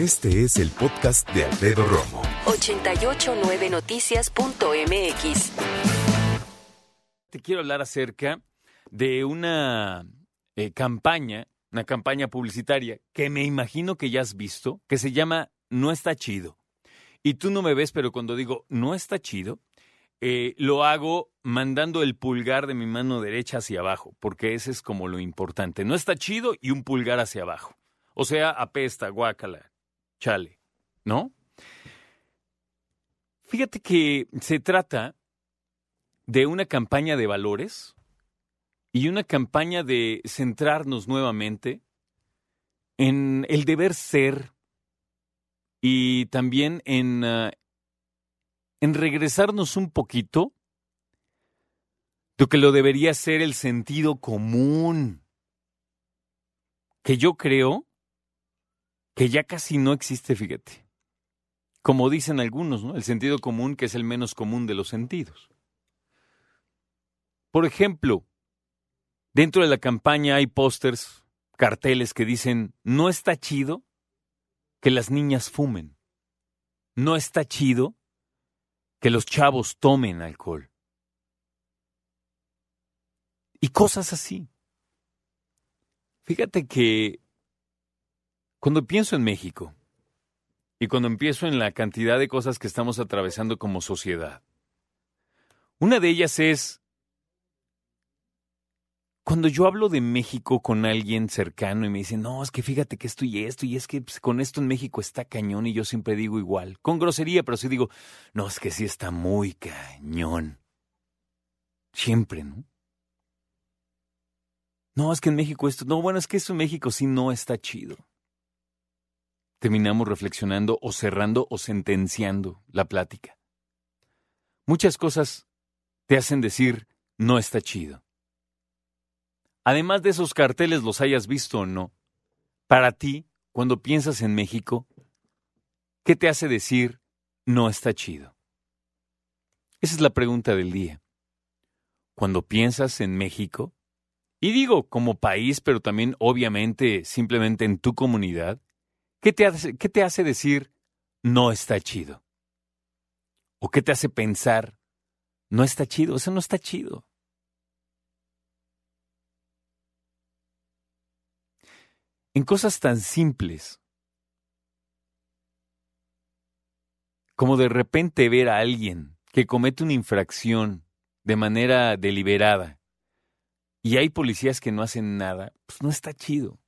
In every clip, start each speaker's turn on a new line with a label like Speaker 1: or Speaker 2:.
Speaker 1: Este es el podcast de Alfredo Romo.
Speaker 2: 889noticias.mx.
Speaker 3: Te quiero hablar acerca de una eh, campaña, una campaña publicitaria que me imagino que ya has visto, que se llama No está chido. Y tú no me ves, pero cuando digo no está chido, eh, lo hago mandando el pulgar de mi mano derecha hacia abajo, porque ese es como lo importante. No está chido y un pulgar hacia abajo. O sea, apesta, guácala, chale, ¿no? Fíjate que se trata de una campaña de valores y una campaña de centrarnos nuevamente en el deber ser y también en, uh, en regresarnos un poquito de que lo debería ser el sentido común, que yo creo que ya casi no existe, fíjate. Como dicen algunos, ¿no? El sentido común que es el menos común de los sentidos. Por ejemplo, dentro de la campaña hay pósters, carteles que dicen, no está chido que las niñas fumen. No está chido que los chavos tomen alcohol. Y cosas así. Fíjate que cuando pienso en México y cuando empiezo en la cantidad de cosas que estamos atravesando como sociedad, una de ellas es cuando yo hablo de México con alguien cercano y me dicen, no, es que fíjate que esto y esto, y es que pues, con esto en México está cañón, y yo siempre digo igual, con grosería, pero sí digo, no, es que sí está muy cañón. Siempre, ¿no? No, es que en México esto, no, bueno, es que eso en México sí no está chido terminamos reflexionando o cerrando o sentenciando la plática. Muchas cosas te hacen decir, no está chido. Además de esos carteles, los hayas visto o no, para ti, cuando piensas en México, ¿qué te hace decir, no está chido? Esa es la pregunta del día. Cuando piensas en México, y digo como país, pero también obviamente simplemente en tu comunidad, ¿Qué te hace, decir no está chido? ¿O qué te hace pensar no está chido? Eso no está chido. En cosas tan simples como de repente ver a alguien que comete una infracción de manera deliberada y hay policías que no hacen nada, pues no está chido.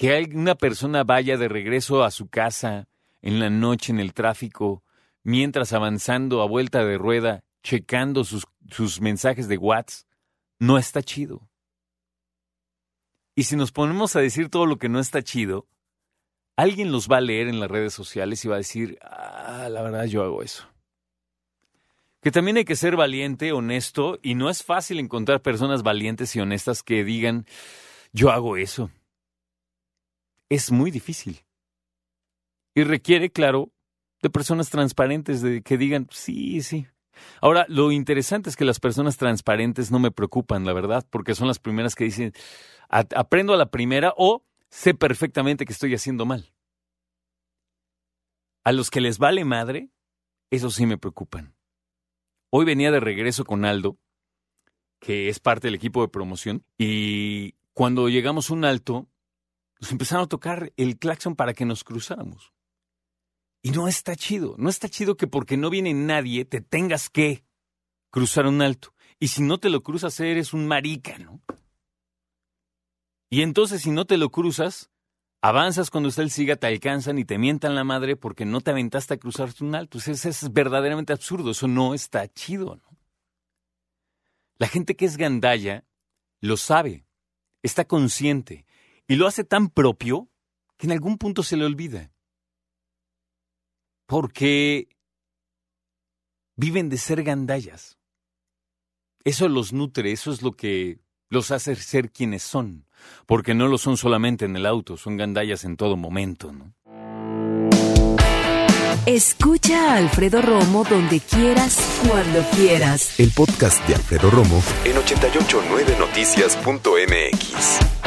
Speaker 3: Que una persona vaya de regreso a su casa en la noche en el tráfico, mientras avanzando a vuelta de rueda, checando sus, sus mensajes de WhatsApp, no está chido. Y si nos ponemos a decir todo lo que no está chido, alguien los va a leer en las redes sociales y va a decir, ah, la verdad yo hago eso. Que también hay que ser valiente, honesto, y no es fácil encontrar personas valientes y honestas que digan, yo hago eso es muy difícil. Y requiere, claro, de personas transparentes, de que digan, sí, sí. Ahora, lo interesante es que las personas transparentes no me preocupan, la verdad, porque son las primeras que dicen, aprendo a la primera o sé perfectamente que estoy haciendo mal. A los que les vale madre, eso sí me preocupan. Hoy venía de regreso con Aldo, que es parte del equipo de promoción, y cuando llegamos a un alto, empezaron a tocar el claxon para que nos cruzáramos. Y no está chido, no está chido que porque no viene nadie te tengas que cruzar un alto. Y si no te lo cruzas, eres un marica, ¿no? Y entonces si no te lo cruzas, avanzas cuando está el siga, te alcanzan y te mientan la madre porque no te aventaste a cruzarte un alto. Eso es verdaderamente absurdo, eso no está chido, ¿no? La gente que es gandalla lo sabe, está consciente y lo hace tan propio que en algún punto se le olvida. Porque viven de ser gandallas. Eso los nutre, eso es lo que los hace ser quienes son. Porque no lo son solamente en el auto, son gandallas en todo momento, ¿no?
Speaker 2: Escucha a Alfredo Romo donde quieras, cuando quieras.
Speaker 1: El podcast de Alfredo Romo en 889noticias.mx.